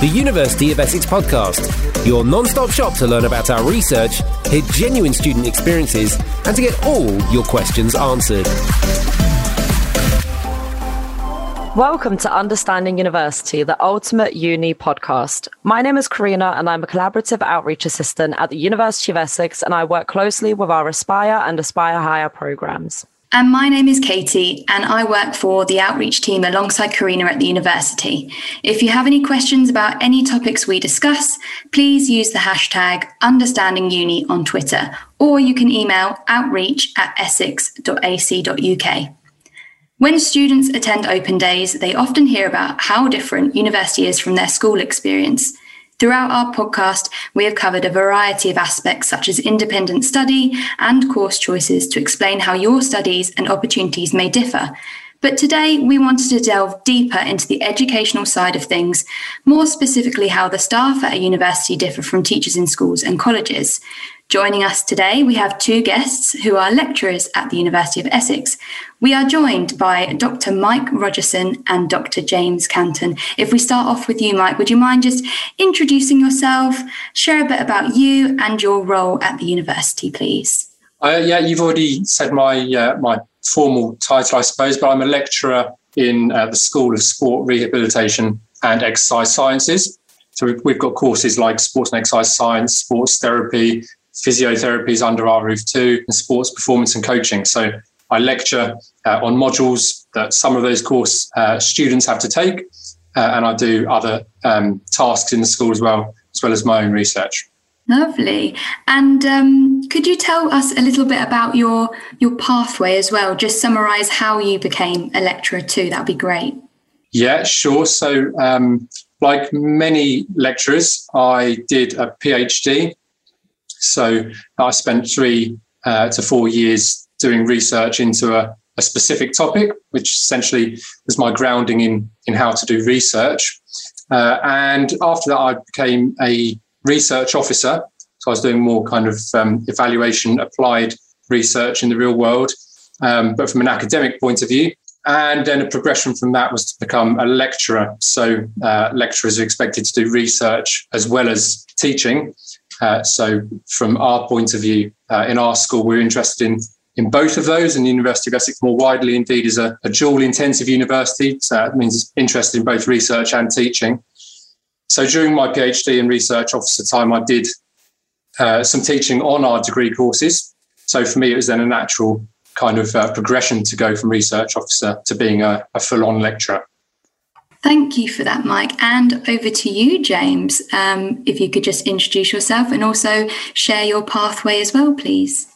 the University of Essex podcast, your non stop shop to learn about our research, hear genuine student experiences, and to get all your questions answered. Welcome to Understanding University, the ultimate uni podcast. My name is Karina and I'm a collaborative outreach assistant at the University of Essex and I work closely with our Aspire and Aspire Higher programs. And my name is Katie, and I work for the outreach team alongside Karina at the university. If you have any questions about any topics we discuss, please use the hashtag understandinguni on Twitter, or you can email outreach at essex.ac.uk. When students attend open days, they often hear about how different university is from their school experience. Throughout our podcast, we have covered a variety of aspects such as independent study and course choices to explain how your studies and opportunities may differ. But today, we wanted to delve deeper into the educational side of things, more specifically, how the staff at a university differ from teachers in schools and colleges. Joining us today, we have two guests who are lecturers at the University of Essex. We are joined by Dr. Mike Rogerson and Dr. James Canton. If we start off with you, Mike, would you mind just introducing yourself, share a bit about you and your role at the university, please? Uh, yeah, you've already said my uh, my formal title, I suppose, but I'm a lecturer in uh, the School of Sport Rehabilitation and Exercise Sciences. So we've, got courses like sports and exercise science, sports therapy, physiotherapy is under our roof too, and sports performance and coaching. So I lecture uh, on modules that some of those course uh, students have to take, uh, and I do other um, tasks in the school as well, as well as my own research. Lovely. And um, could you tell us a little bit about your your pathway as well? Just summarise how you became a lecturer too. That'd be great. Yeah, sure. So, um, like many lecturers, I did a PhD so I spent three uh, to four years doing research into a, a, specific topic, which essentially was my grounding in in how to do research. Uh, and after that, I became a research officer. So I was doing more kind of um, evaluation, applied research in the real world, um, but from an academic point of view. And then a progression from that was to become a lecturer. So uh, lecturers are expected to do research as well as teaching. Uh, so, from our point of view, uh, in our school, we're interested in in both of those, and the University of Essex more widely indeed is a, a dual intensive university. So that means it's interested in both research and teaching. So during my PhD and research officer time, I did uh, some teaching on our degree courses. So for me, it was then a natural kind of uh, progression to go from research officer to being a, a full on lecturer. Thank you for that, Mike. And over to you, James. Um, if you could just introduce yourself and also share your pathway as well, please.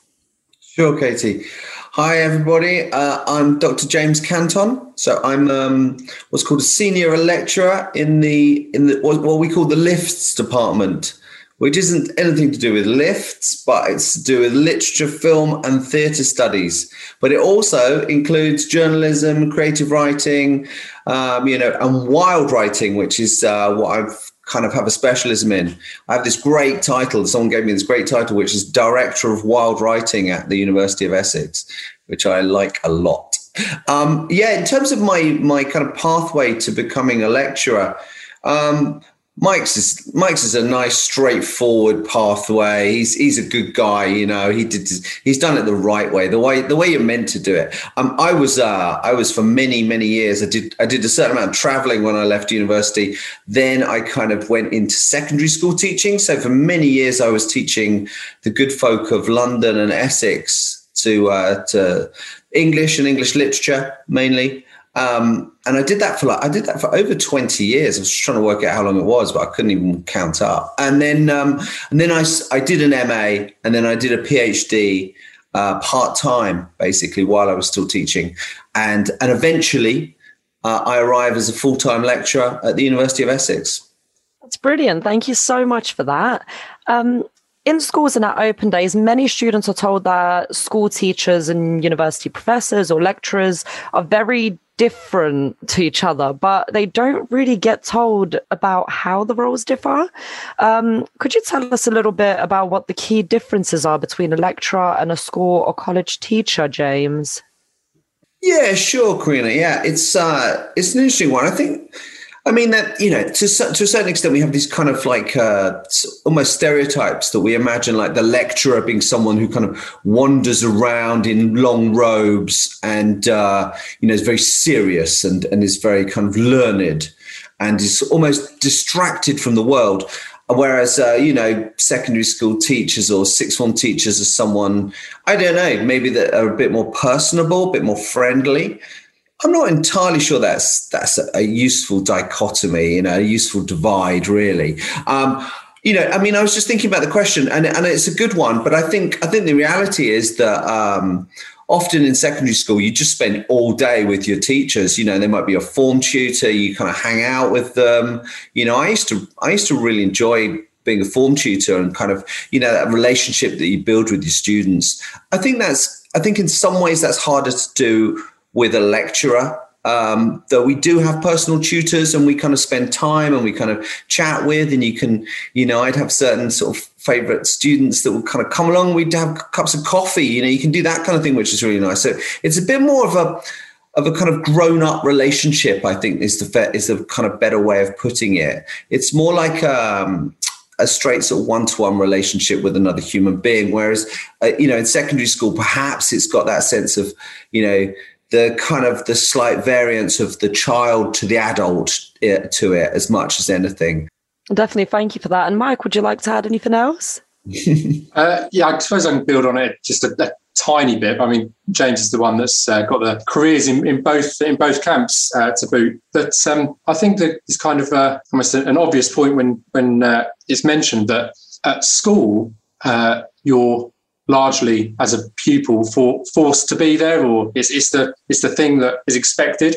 Sure, Katie. Hi, everybody. Uh, I'm Dr. James Canton. So I'm um, what's called a senior lecturer in the in the what we call the lifts department which isn't anything to do with lifts, but it's to do with literature, film, and theatre studies. But it also includes journalism, creative writing, um, you know, and wild writing, which is uh, what I've kind of have a specialism in. I have this great title. Someone gave me this great title, which is Director of Wild Writing at the University of Essex, which I like a lot. Um, yeah, in terms of my my kind of pathway to becoming a lecturer, um, Mike's is Mike's is a nice, straightforward pathway. He's he's a good guy, you know. He did he's done it the right way, the way the way you're meant to do it. Um, I was uh, I was for many many years. I did I did a certain amount of traveling when I left university. Then I kind of went into secondary school teaching. So for many years, I was teaching the good folk of London and Essex to uh, to English and English literature mainly. Um, and I did that for like I did that for over twenty years. I was trying to work out how long it was, but I couldn't even count up. And then um, and then I I did an MA, and then I did a PhD uh, part time, basically while I was still teaching, and and eventually uh, I arrived as a full time lecturer at the University of Essex. That's brilliant. Thank you so much for that. Um, in schools and at open days, many students are told that school teachers and university professors or lecturers are very different to each other, but they don't really get told about how the roles differ. Um, could you tell us a little bit about what the key differences are between a lecturer and a school or college teacher, James? Yeah, sure, Karina. Yeah, it's uh, it's an interesting one. I think I mean that you know to to a certain extent we have these kind of like uh, almost stereotypes that we imagine like the lecturer being someone who kind of wanders around in long robes and uh, you know is very serious and and is very kind of learned and is almost distracted from the world. Whereas, uh, you know, secondary school teachers or sixth form teachers are someone, I don't know, maybe that are a bit more personable, a bit more friendly. I'm not entirely sure that's that's a, useful dichotomy, you know, a useful divide, really. Um, you know, I mean, I was just thinking about the question, and and it's a good one, but I think I think the reality is that um, often in secondary school, you just spend all day with your teachers. You know, they might be a form tutor. You kind of hang out with them. You know, I used to I used to really enjoy being a form tutor and kind of you know that relationship that you build with your students. I think that's I think in some ways that's harder to do with a lecturer. Um, though we do have personal tutors and we kind of spend time and we kind of chat with, and you can, you know, I'd have certain sort of favorite students that would kind of come along. We'd have cups of coffee, you know, you can do that kind of thing, which is really nice. So it's a bit more of a, of a kind of grown up relationship, I think is the is the kind of better way of putting it. It's more like um, a straight sort of one to one relationship with another human being. Whereas, uh, you know, in secondary school, perhaps it's got that sense of, you know, the kind of the slight variance of the child to the adult uh, to it as much as anything. Definitely, thank you for that. And Mike, would you like to add anything else? uh, yeah, I suppose I can build on it just a, a tiny bit. I mean, James is the one that's uh, got the careers in, in both in both camps uh, to boot. But um, I think that it's kind of uh, almost an obvious point when when uh, it's mentioned that at school uh, you're largely as a pupil for, forced to be there, or it's, it's the it's the thing that is expected.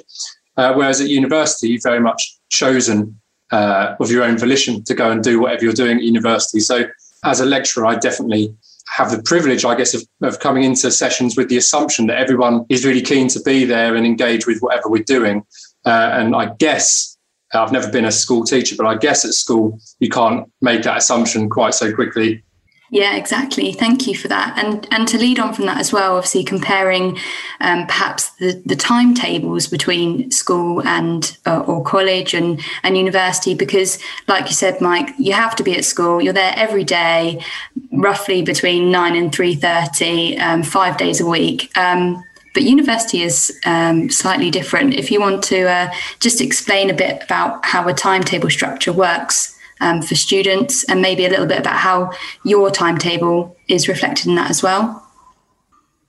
Uh, whereas at university, you've very much chosen uh, of your own volition to go and do whatever you're doing at university. So as a lecturer, I definitely have the privilege, I guess, of, of coming into sessions with the assumption that everyone is really keen to be there and engage with whatever we're doing. Uh, and I guess I've never been a school teacher, but I guess at school you can't make that assumption quite so quickly yeah, exactly. Thank you for that. And and to lead on from that as well, obviously comparing um, perhaps the, the timetables between school and uh, or college and and university, because like you said, Mike, you have to be at school. You're there every day, roughly between nine and three thirty, um, five days a week. Um, but university is um, slightly different. If you want to uh, just explain a bit about how a timetable structure works um, for students and maybe a little bit about how your timetable is reflected in that as well?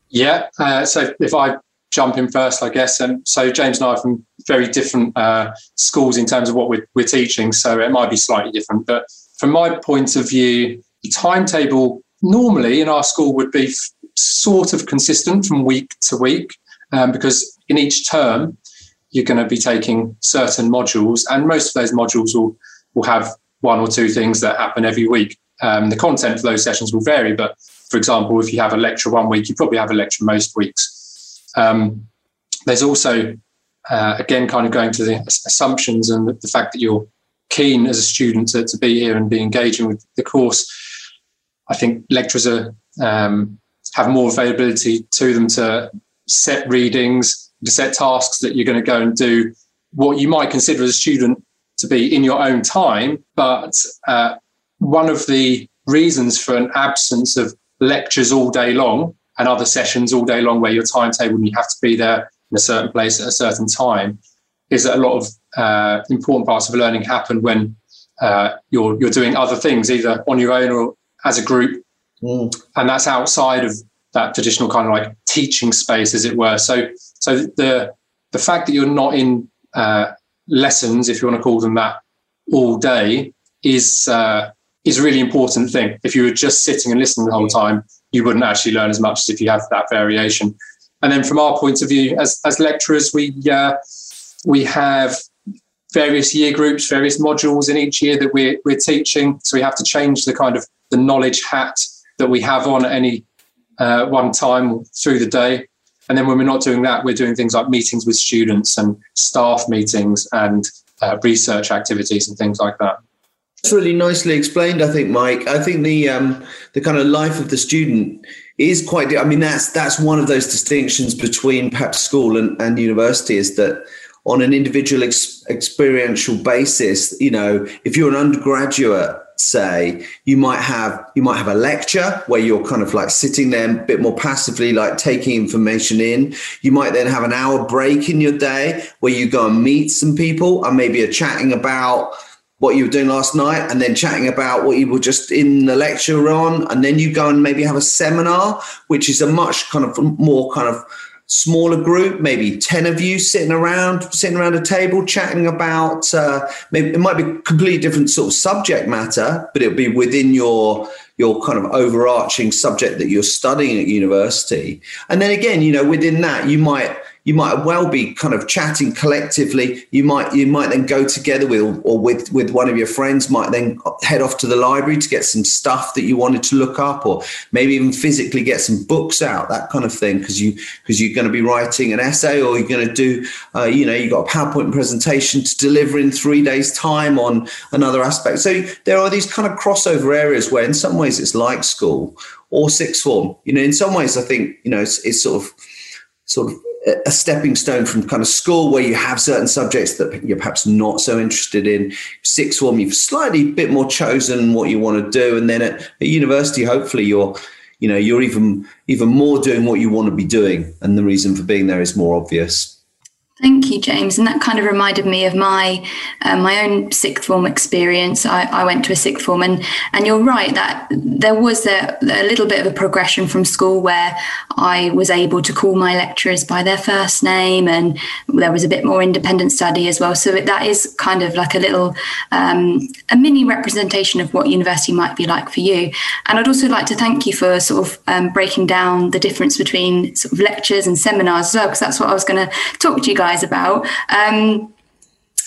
Yeah. Uh, so if I jump in first, I guess. And so James and I are from very different uh, schools in terms of what we're, we're teaching. So it might be slightly different. But from my point of view, the timetable normally in our school would be f- sort of consistent from week to week um, because in each term, you're going to be taking certain modules, and most of those modules will, will have one or two things that happen every week. Um, the content for those sessions will vary, but for example, if you have a lecture one week, you probably have a lecture most weeks. Um, there's also, uh, again, kind of going to the assumptions and the, fact that you're keen as a student to, to, be here and be engaging with the course. I think lecturers are, um, have more availability to them to set readings, to set tasks that you're going to go and do. What you might consider as a student to be in your own time. But uh, one of the reasons for an absence of lectures all day long and other sessions all day long where your timetable and you have to be there in a certain place at a certain time is that a lot of uh, important parts of learning happen when uh, you're you're doing other things either on your own or as a group mm. and that's outside of that traditional kind of like teaching space as it were so so the the fact that you're not in uh, lessons, if you want to call them that, all day is uh, is a really important thing. If you were just sitting and listening the whole time, you wouldn't actually learn as much as if you have that variation. And then from our point of view, as as lecturers, we uh, we have various year groups, various modules in each year that we're we're teaching. So we have to change the kind of the knowledge hat that we have on at any uh, one time through the day. And then when we're not doing that, we're doing things like meetings with students and staff meetings and uh, research activities and things like that. That's really nicely explained, I think, Mike. I think the um, the kind of life of the student is quite. I mean, that's that's one of those distinctions between perhaps school and, and university is that on an individual ex- experiential basis. You know, if you're an undergraduate, say you might have you might have a lecture where you're kind of like sitting there a bit more passively like taking information in. You might then have an hour break in your day where you go and meet some people and maybe are chatting about what you were doing last night and then chatting about what you were just in the lecture on. And then you go and maybe have a seminar which is a much kind of more kind of smaller group, maybe 10 of you sitting around, sitting around a table chatting about, uh, maybe it might be completely different sort of subject matter, but it'll be within your, your kind of overarching subject that you're studying at university. And then again, you know, within that, you might, you might well be kind of chatting collectively. You might you might then go together with or with with one of your friends. Might then head off to the library to get some stuff that you wanted to look up, or maybe even physically get some books out, that kind of thing, because you because you're going to be writing an essay or you're going to do uh, you know you've got a PowerPoint presentation to deliver in three days' time on another aspect. So there are these kind of crossover areas where in some ways it's like school or sixth form. You know, in some ways I think you know it's, it's sort of sort of a stepping stone from kind of school where you have certain subjects that you're perhaps not so interested in. Sixth form, you've slightly bit more chosen what you want to do, and then at, at university, hopefully you're, you know, you're even even more doing what you want to be doing, and the reason for being there is more obvious. Thank you, James. And that kind of reminded me of my uh, my own sixth form experience. I, I, went to a sixth form, and and you're right that there was a, a, little bit of a progression from school where I was able to call my lecturers by their first name, and there was a bit more independent study as well. So that is kind of like a little um, a mini representation of what university might be like for you. And I'd also like to thank you for sort of um, breaking down the difference between sort of lectures and seminars as well, because that's what I was going to talk to you guys about. Um,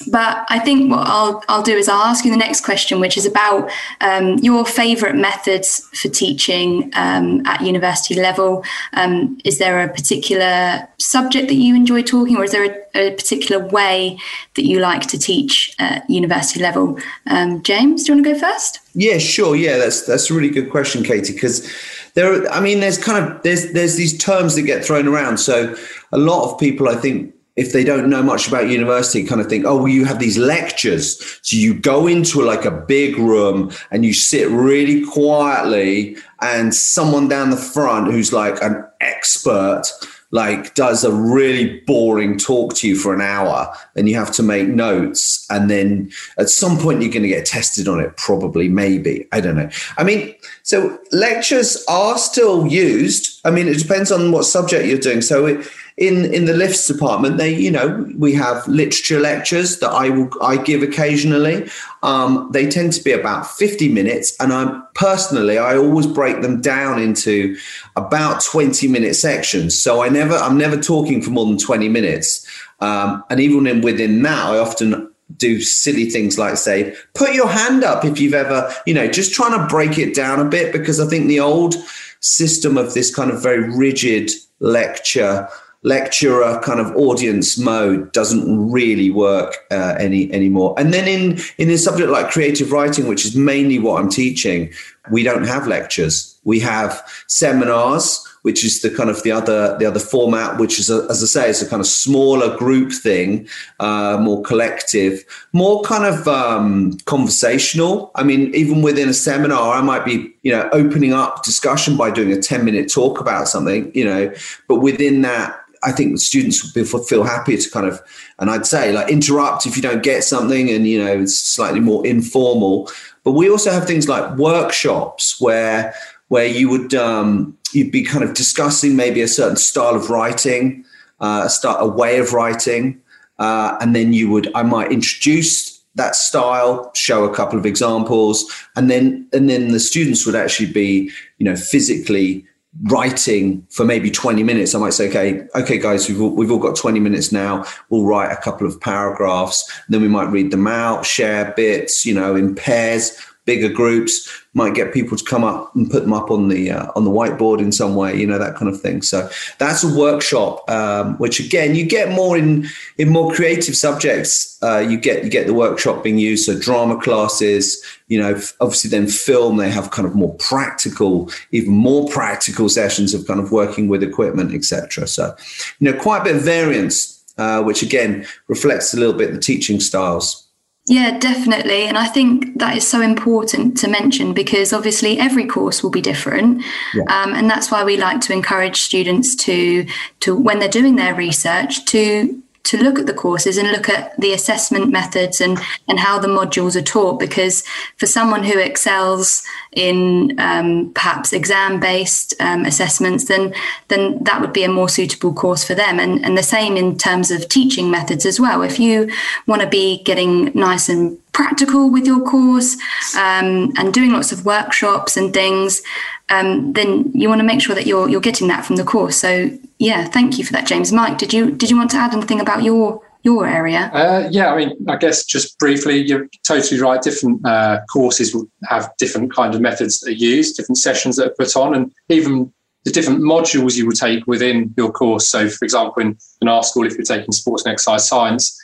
but I think what I'll I'll do is I'll ask you the next question, which is about um, your favourite methods for teaching um, at university level. Um, is there a particular subject that you enjoy talking, or is there a, a particular way that you like to teach at university level? Um, James, do you want to go first? Yeah, sure. Yeah, that's that's a really good question, Katie, because there. I mean, there's kind of there's there's these terms that get thrown around. So a lot of people, I think if they don't know much about university, kind of think, oh, well, you have these lectures. So you go into like a big room and you sit really quietly, and someone down the front who's like an expert like does a really boring talk to you for an hour and you have to make notes and then at some point you're going to get tested on it probably maybe i don't know. I mean so lectures are still used. I mean it depends on what subject you're doing. So it, in in the lifts department they you know we have literature lectures that i will i give occasionally. Um, they tend to be about 50 minutes and i'm personally i always break them down into about 20 minute sections. So i never i'm never talking for more than 20 minutes. Um, and even in, within that i often do silly things like say put your hand up if you've ever you know just trying to break it down a bit because i think the old system of this kind of very rigid lecture lecturer kind of audience mode doesn't really work uh, any anymore. And then in in a subject like creative writing, which is mainly what I'm teaching, we don't have lectures. We have seminars, which is the kind of the other the other format, which is a, as I say, it's a kind of smaller group thing, uh, more collective, more kind of um, conversational. I mean, even within a seminar, I might be you know opening up discussion by doing a ten minute talk about something, you know, but within that I think the students will feel happy to kind of, and I'd say like interrupt if you don't get something, and you know it's slightly more informal. But we also have things like workshops where where you would um, you'd be kind of discussing maybe a certain style of writing, uh, a start a way of writing, uh, and then you would I might introduce that style, show a couple of examples, and then and then the students would actually be you know physically writing for maybe 20 minutes i might say okay okay guys we've all, we've all got 20 minutes now. We'll write a couple of paragraphs. Then we might read them out share bits you know in pairs bigger groups might get people to come up and put them up on the uh, on the whiteboard in some way you know that kind of thing so that's a workshop um, which again you get more in in more creative subjects uh, you get you get the workshop being used so drama classes you know obviously then film they have kind of more practical even more practical sessions of kind of working with equipment etc so you know quite a bit of variance uh, which again reflects a little bit the teaching styles. Yeah, definitely. And I think that is so important to mention because obviously every course will be different. Yeah. Um, and that's why we like to encourage students to, to, when they're doing their research, to to look at the courses and look at the assessment methods and and how the modules are taught because for someone who excels in um, perhaps exam based um, assessments then then that would be a more suitable course for them and and the same in terms of teaching methods as well if you want to be getting nice and practical with your course um, and doing lots of workshops and things um, then you want to make sure that you're you're getting that from the course. So yeah, thank you for that, James. Mike, did you did you want to add anything about your your area? Uh, yeah, I mean, I guess just briefly, you're totally right. Different uh, courses will have different kind of methods that are used, different sessions that are put on, and even the different modules you will take within your course. So, for example, in, in our school, if you're taking sports and exercise science,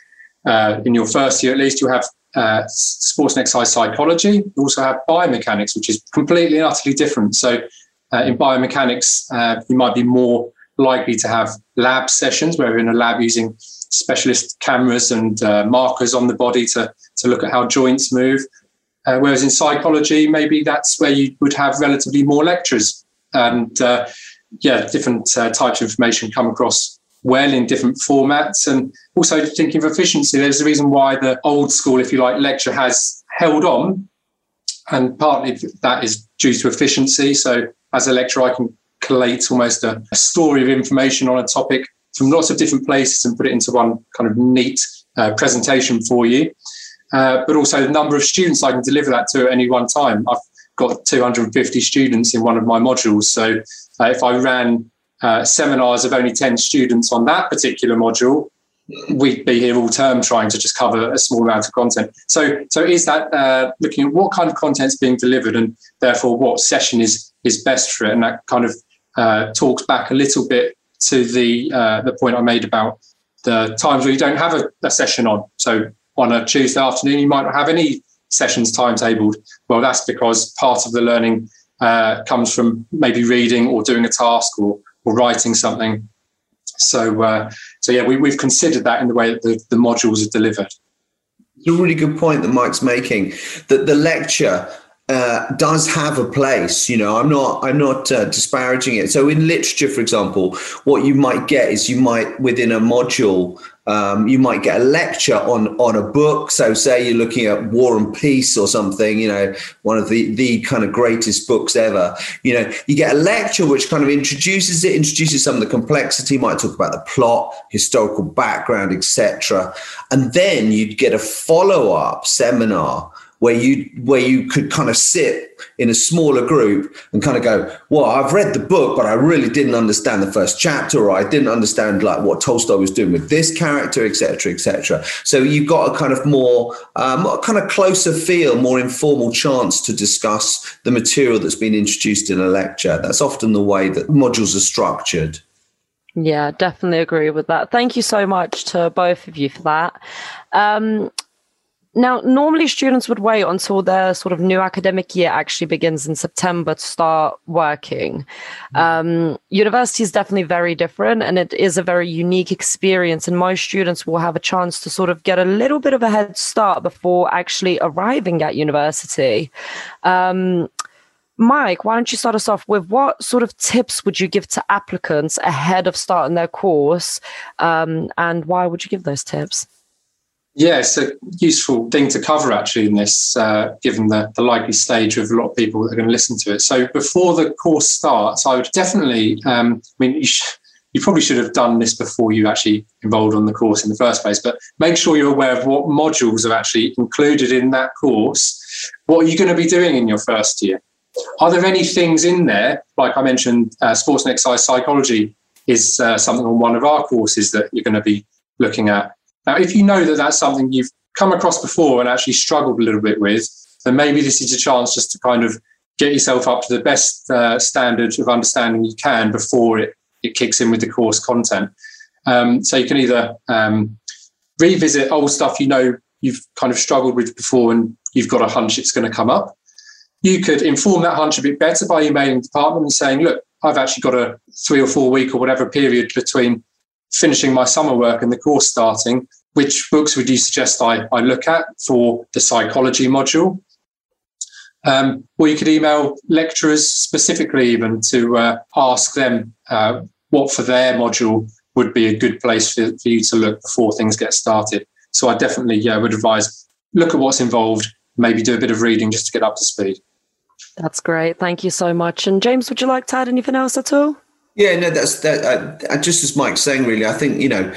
uh, in your first year at least, you have uh, sports and exercise psychology. You also have biomechanics, which is completely and utterly different. So, uh, in biomechanics, uh, you might be more likely to have lab sessions where we're in a lab using specialist cameras and uh, markers on the body to, to look at how joints move. Uh, whereas in psychology, maybe that's where you would have relatively more lectures and uh, yeah, different types of information come across well in different formats and also thinking of efficiency. There's a reason why the old school, if you like, lecture has held on. And partly that is due to efficiency. So as a lecturer, I can collate almost a, a story of information on a topic from lots of different places and put it into one kind of neat uh, presentation for you. Uh, but also the number of students I can deliver that to at any one time. I've got 250 students in one of my modules. So uh, if I ran uh, seminars of only 10 students on that particular module, we'd be here all term trying to just cover a small amount of content. So, so is that uh, looking at what kind of content is being delivered and therefore what session is is best for it? And that kind of uh, talks back a little bit to the uh, the point I made about the times where you don't have a, a, session on. So on a Tuesday afternoon, you might not have any sessions timetabled. Well, that's because part of the learning uh, comes from maybe reading or doing a task or or writing something. So, uh, so yeah, we, we've considered that in the way that the, the modules are delivered. It's a really good point that Mike's making. That the lecture uh, does have a place. You know, I'm not I'm not uh, disparaging it. So in literature, for example, what you might get is you might within a module um, you might get a lecture on on a book. So, say you're looking at War and Peace or something, you know, one of the the kind of greatest books ever. You know, you get a lecture which kind of introduces it, introduces some of the complexity. Might talk about the plot, historical background, etc. And then you'd get a follow up seminar where you where you could kind of sit in a smaller group and kind of go, well, I've read the book, but I really didn't understand the first chapter, or I didn't understand like what Tolstoy was doing with this character, etc., etc. So you've got a kind of more, um, kind of closer feel, more informal chance to discuss the material that's been introduced in a lecture. That's often the way that modules are structured. Yeah, definitely agree with that. Thank you so much to both of you for that. Um, now, normally students would wait until their sort of new academic year actually begins in September to start working. Mm. Um, university is definitely very different and it is a very unique experience. And most students will have a chance to sort of get a little bit of a head start before actually arriving at university. Um, Mike, why don't you start us off with what sort of tips would you give to applicants ahead of starting their course? Um, and why would you give those tips? Yeah, it's a useful thing to cover actually in this, uh, given the, the likely stage of a lot of people that are going to listen to it. So before the course starts, I would definitely, um, I mean, you, sh- you probably should have done this before you actually enrolled on the course in the first place, but make sure you're aware of what modules are actually included in that course. What are you going to be doing in your first year? Are there any things in there, like I mentioned, uh, sports and exercise psychology is uh, something on one of our courses that you're going to be looking at now, if you know that that's something you've come across before and actually struggled a little bit with, then maybe this is a chance just to kind of get yourself up to the best uh, standard of understanding you can before it, it kicks in with the course content. Um, so you can either um, revisit old stuff you know you've kind of struggled with before and you've got a hunch it's going to come up. You could inform that hunch a bit better by emailing the department and saying, look, I've actually got a three or four week or whatever period between finishing my summer work and the course starting, which books would you suggest I, I look at for the psychology module? Um, or you could email lecturers specifically, even to uh, ask them uh, what for their module would be a good place for, for you to look before things get started. So I definitely yeah, would advise look at what's involved, maybe do a bit of reading just to get up to speed. That's great. Thank you so much. And James, would you like to add anything else at all? Yeah, no, that's that. Uh, just as Mike's saying, really, I think you know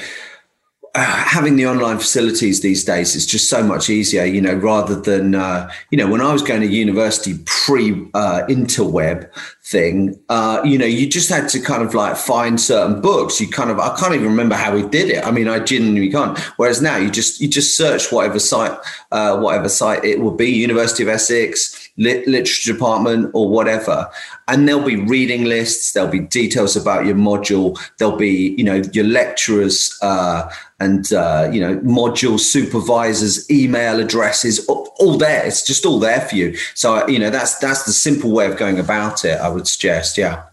uh, having the online facilities these days is just so much easier, you know, rather than, uh, you know, when I was going to university pre uh, interweb thing, uh, you know, you just had to kind of like find certain books. You kind of, I can't even remember how we did it. I mean, I genuinely can't. Whereas now you just, you just search whatever site, uh, whatever site it will be, University of Essex, lit- literature department or whatever. And there'll be reading lists there'll be details about your module there'll be you know your lecturers uh, and uh, you know module supervisors email addresses all, all there. It's just all there for you. So you know that's that's the simple way of going about it i would suggest yeah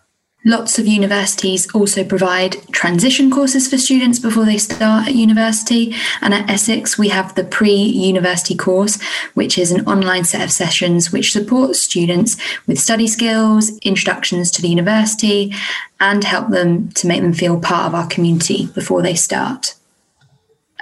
Lots of universities also provide transition courses for students before they start at university. And at Essex, we have the pre university course, which is an online set of sessions which supports students with study skills, introductions to the university, and help them to make them feel part of our community before they start.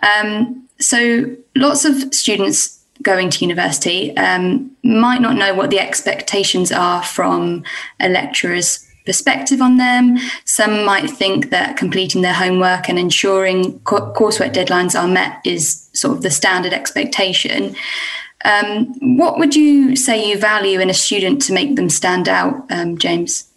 Um, so, lots of students going to university um, might not know what the expectations are from a lecturer's perspective on them. Some might think that completing their homework and ensuring co- coursework deadlines are met is sort of the standard expectation. Um, what would you say you value in a student to make them stand out, um, James?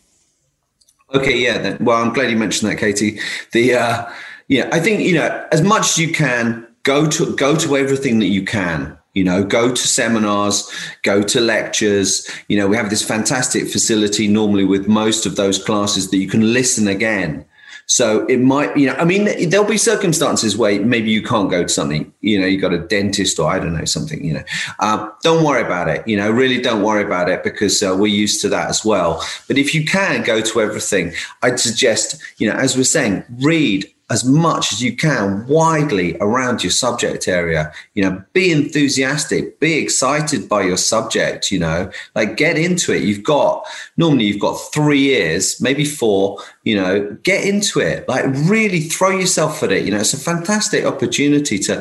Okay, yeah. Then, well, I'm glad you mentioned that, Katie. The uh, yeah, I think you know as much as you can go to go to everything that you can you know go to seminars go to lectures. You know we have this fantastic facility normally with most of those classes that you can listen again. So it might you know i mean there'll be circumstances where maybe you can't go to something you know you got a dentist or i don't know something you know. Um, don't worry about it you know really don't worry about it because uh, we're used to that as well. But if you can go to everything i'd suggest you know as we're saying read as much as you can widely around your subject area. You know be enthusiastic be excited by your subject you know like get into it. You've got normally you've got three years maybe four you know get into it like really throw yourself at it you know it's a fantastic opportunity to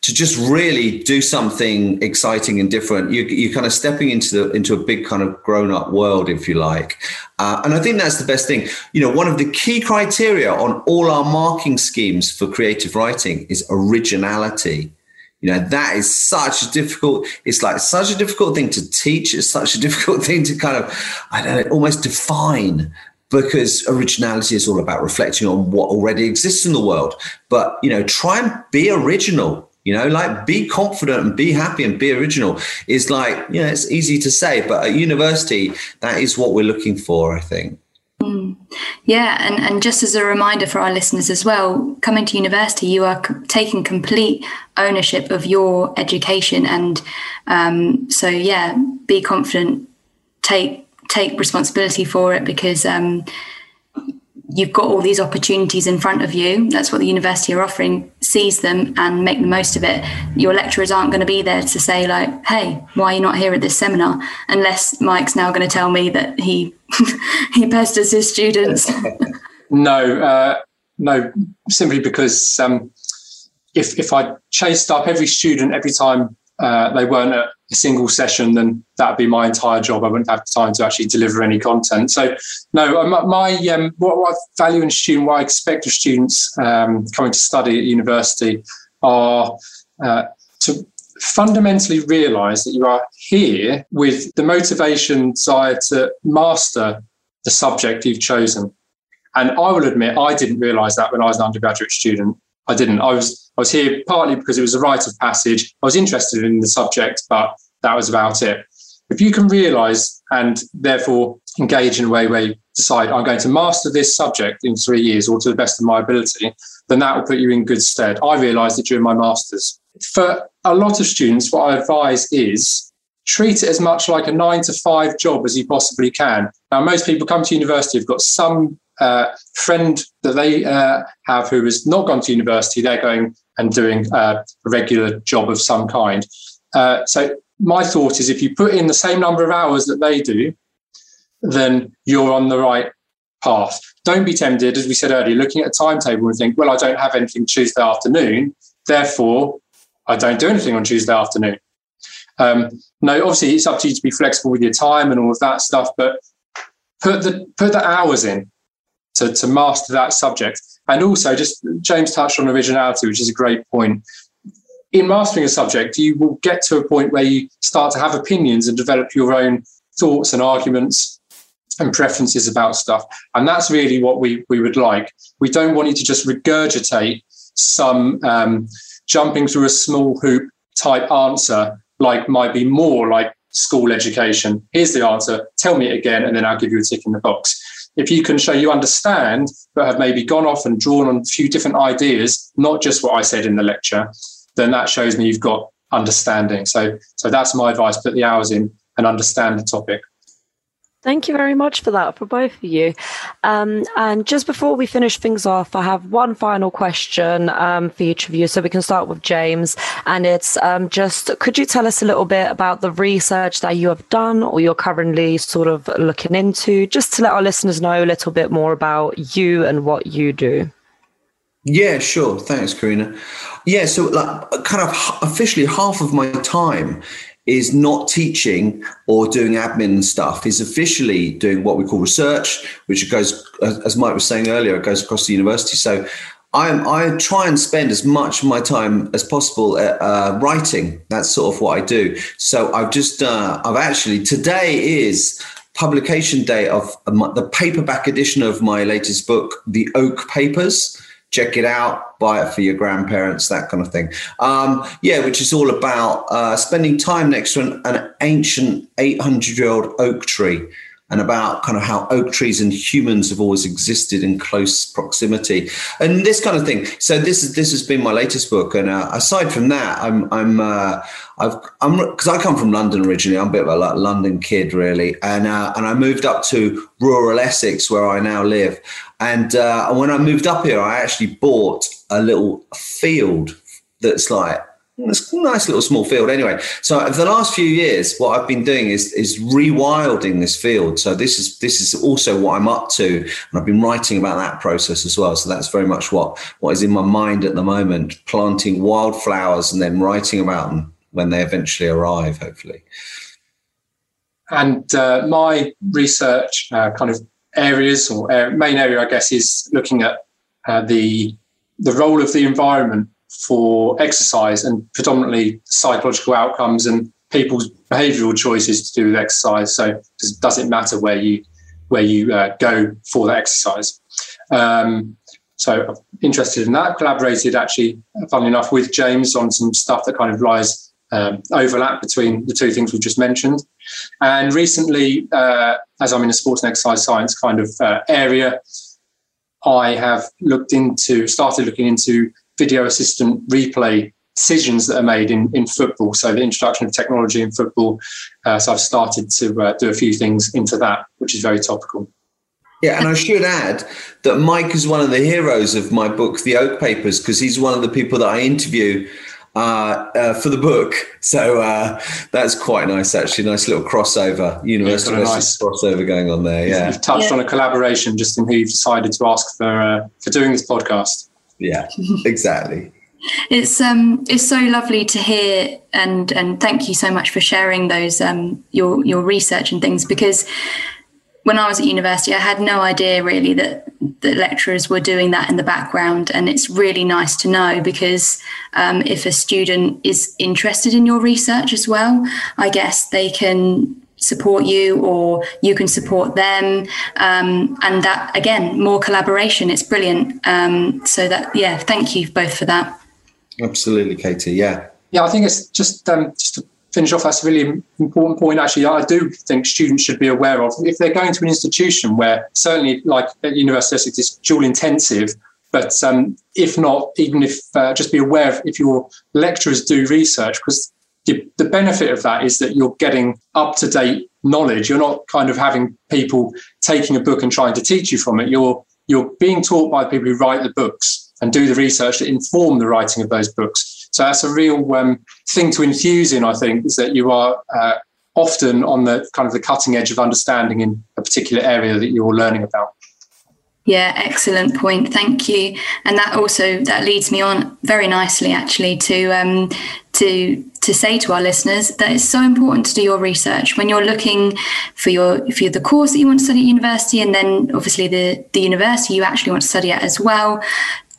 to just really do something exciting and different you, you're kind of stepping into the into a big kind of grown-up world if you like uh, and I think that's the best thing. You know, one of the key criteria on all our marking schemes for creative writing is originality. You know, that is such a difficult, it's like such a difficult thing to teach. It's such a difficult thing to kind of, I don't know, almost define because originality is all about reflecting on what already exists in the world. But, you know, try and be original you know, like be confident and be happy and be original is like, you know, it's easy to say, but at university, that is what we're looking for, I think. Mm. Yeah, and, and just as a reminder for our listeners as well, coming to university, you are c- taking complete ownership of your education, and um, so yeah, be confident, take take responsibility for it because um, you've got all these opportunities in front of you. That's what the university are offering. Seize them and make the most of it. Your lecturers aren't going to be there to say like, "Hey, why are you not here at this seminar?" Unless Mike's now going to tell me that he he pesters his students. no, uh, no, simply because um, if if I chased up every student every time uh, they weren't at a single session, then that'd be my entire job. I wouldn't have time to actually deliver any content. So, no, uh, my um, what, what, I value in student, what I expect of students um, coming to study at university, are uh, to fundamentally realise that you are here with the motivation, desire to master the subject you've chosen. And I will admit, I didn't realise that when I was an undergraduate student. I didn't. I was I was here partly because it was a rite of passage. I was interested in the subject, but that was about it. If you can realize and therefore engage in a way where you decide, I'm going to master this subject in three years or to the best of my ability, then that will put you in good stead. I realized it during my master's. For a lot of students, what I advise is treat it as much like a nine to five job as you possibly can. Now, most people come to university have got some uh, friend that they uh, have who has not gone to university. They're going and doing uh, a regular job of some kind. Uh, so my thought is, if you put in the same number of hours that they do, then you're on the right path. Don't be tempted, as we said earlier, looking at a timetable and think, well, I don't have anything Tuesday afternoon, therefore I don't do anything on Tuesday afternoon. Um, no, obviously it's up to you to be flexible with your time and all of that stuff, but put the put the hours in to, to master that subject. And also just James touched on originality, which is a great point. In mastering a subject, you will get to a point where you start to have opinions and develop your own thoughts and arguments and preferences about stuff. And that's really what we, we would like. We don't want you to just regurgitate some um, jumping through a small hoop type answer, like might be more like school education. Here's the answer. Tell me it again, and then I'll give you a tick in the box. If you can show you understand, but have maybe gone off and drawn on a few different ideas, not just what I said in the lecture, then that shows me you've got understanding. So, so that's my advice: put the hours in and understand the topic. Thank you very much for that, for both of you. Um, and just before we finish things off, I have one final question um, for each of you. So we can start with James. And it's um, just could you tell us a little bit about the research that you have done or you're currently sort of looking into, just to let our listeners know a little bit more about you and what you do? Yeah, sure. Thanks, Karina. Yeah, so like kind of officially half of my time is not teaching or doing admin stuff. He's officially doing what we call research, which goes, as Mike was saying earlier, it goes across the university. So I, I try and spend as much of my time as possible at, uh, writing. That's sort of what I do. So I've just, uh, I've actually, today is publication day of the paperback edition of my latest book, The Oak Papers check it out, buy it for your grandparents, that kind of thing. Um, yeah, which is all about uh, spending time next to an, an ancient 800 year old oak tree and about kind of how oak trees and humans have always existed in close proximity and this kind of thing. So this is this has been my latest book, and uh, aside from that, I'm I'm uh, I've I'm because I come from London originally. I'm a bit of a like, London kid really, and uh, and I moved up to rural Essex where I now live, and uh, when I moved up here, I actually bought a little field that's like it's a nice little small field anyway. So the last few years, what I've been doing is is rewilding this field. So this is this is also what I'm up to, and I've been writing about that process as well. So that's very much what what is in my mind at the moment: planting wildflowers and then writing about them when they eventually arrive, hopefully. And uh, my research uh, kind of areas or main area, I guess, is looking at uh, the the role of the environment for exercise and predominantly psychological outcomes and people's behavioural choices to do with exercise. So does, it matter where you where you uh, go for the exercise? Um, so I'm interested in that. Collaborated actually, funnily enough, with James on some stuff that kind of lies um, overlap between the two things we've just mentioned. And recently, uh, as I'm in a sports and exercise science kind of uh, area, I have looked into, started looking into video assistant replay decisions that are made in, in football. So the introduction of technology in football. Uh, so I've started to uh, do a few things into that, which is very topical. Yeah, and I should add that Mike is one of the heroes of my book, The Oak Papers, because he's one of the people that I interview uh, uh, for the book. So uh, that's quite nice, actually. Nice little crossover, university yeah, nice, crossover going on there. Yeah, you've touched yeah. on a collaboration just in who you've decided to ask for uh, for doing this podcast. Yeah, exactly. It's um it's so lovely to hear and and thank you so much for sharing those um your your research and things because when I was at university I had no idea really that the lecturers were doing that in the background and it's really nice to know because um, if a student is interested in your research as well I guess they can support you or you can support them. Um, and that again more collaboration. It's brilliant. Um, so that yeah thank you both for that. Absolutely katie yeah. Yeah i think it's just um, just to finish off that's a really important point actually i do think students should be aware of. If they're going to an institution where certainly like at university it's dual intensive but um, if not even if uh, just be aware of if your lecturers do research because the, benefit of that is that you're getting up to date knowledge. You're not kind of having people taking a book and trying to teach you from it. You're you're being taught by people who write the books and do the research that inform the writing of those books. So that's a real um, thing to infuse in. I think is that you are uh, often on the kind of the cutting edge of understanding in a particular area that you're learning about. Yeah, excellent point. Thank you. And that also that leads me on very nicely, actually, to um, to to say to our listeners that it's so important to do your research when you're looking for your for the course that you want to study at university, and then obviously the the university you actually want to study at as well.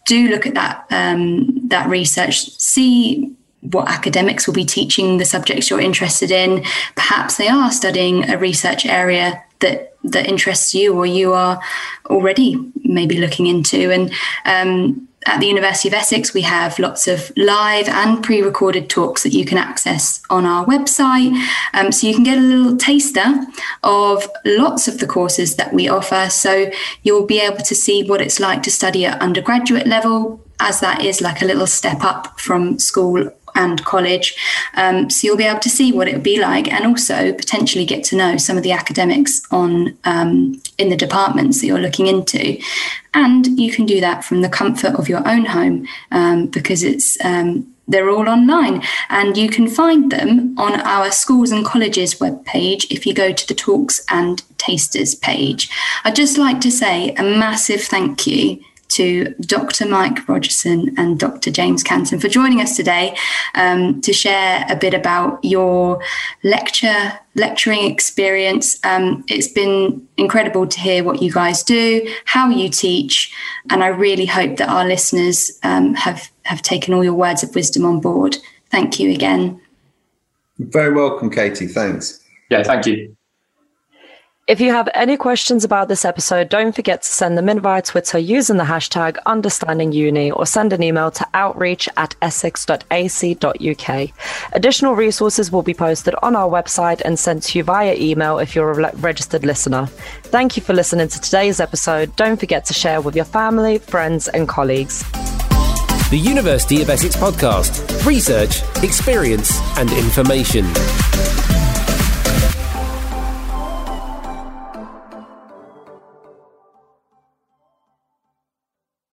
Do look at that um, that research. See what academics will be teaching the subjects you're interested in. Perhaps they are studying a research area that that interests you or you are already maybe looking into. And um, at the University of Essex, we have lots of live and pre recorded talks that you can access on our website. Um, so you can get a little taster of lots of the courses that we offer. So you'll be able to see what it's like to study at undergraduate level, as that is like a little step up from school and college. Um, so you'll be able to see what it would be like, and also potentially get to know some of the academics on um, in the departments that you're looking into. And you can do that from the comfort of your own home um, because it's um, they're all online and you can find them on our schools and colleges webpage if you go to the talks and tasters page. I'd just like to say a massive thank you to Dr. Mike Rogerson and Dr. James Canton for joining us today um, to share a bit about your lecture lecturing experience. Um, it's been incredible to hear what you guys do, how you teach, and I really hope that our listeners um, have have taken all your words of wisdom on board. Thank you again. very welcome, Katie. Thanks. Yeah, thank you. If you have any questions about this episode, don't forget to send them in via Twitter using the hashtag understandinguni or send an email to outreach at essex.ac.uk. Additional resources will be posted on our website and sent to you via email if you're a registered listener. Thank you for listening to today's episode. Don't forget to share with your family, friends, and colleagues. The University of Essex podcast research, experience, and information.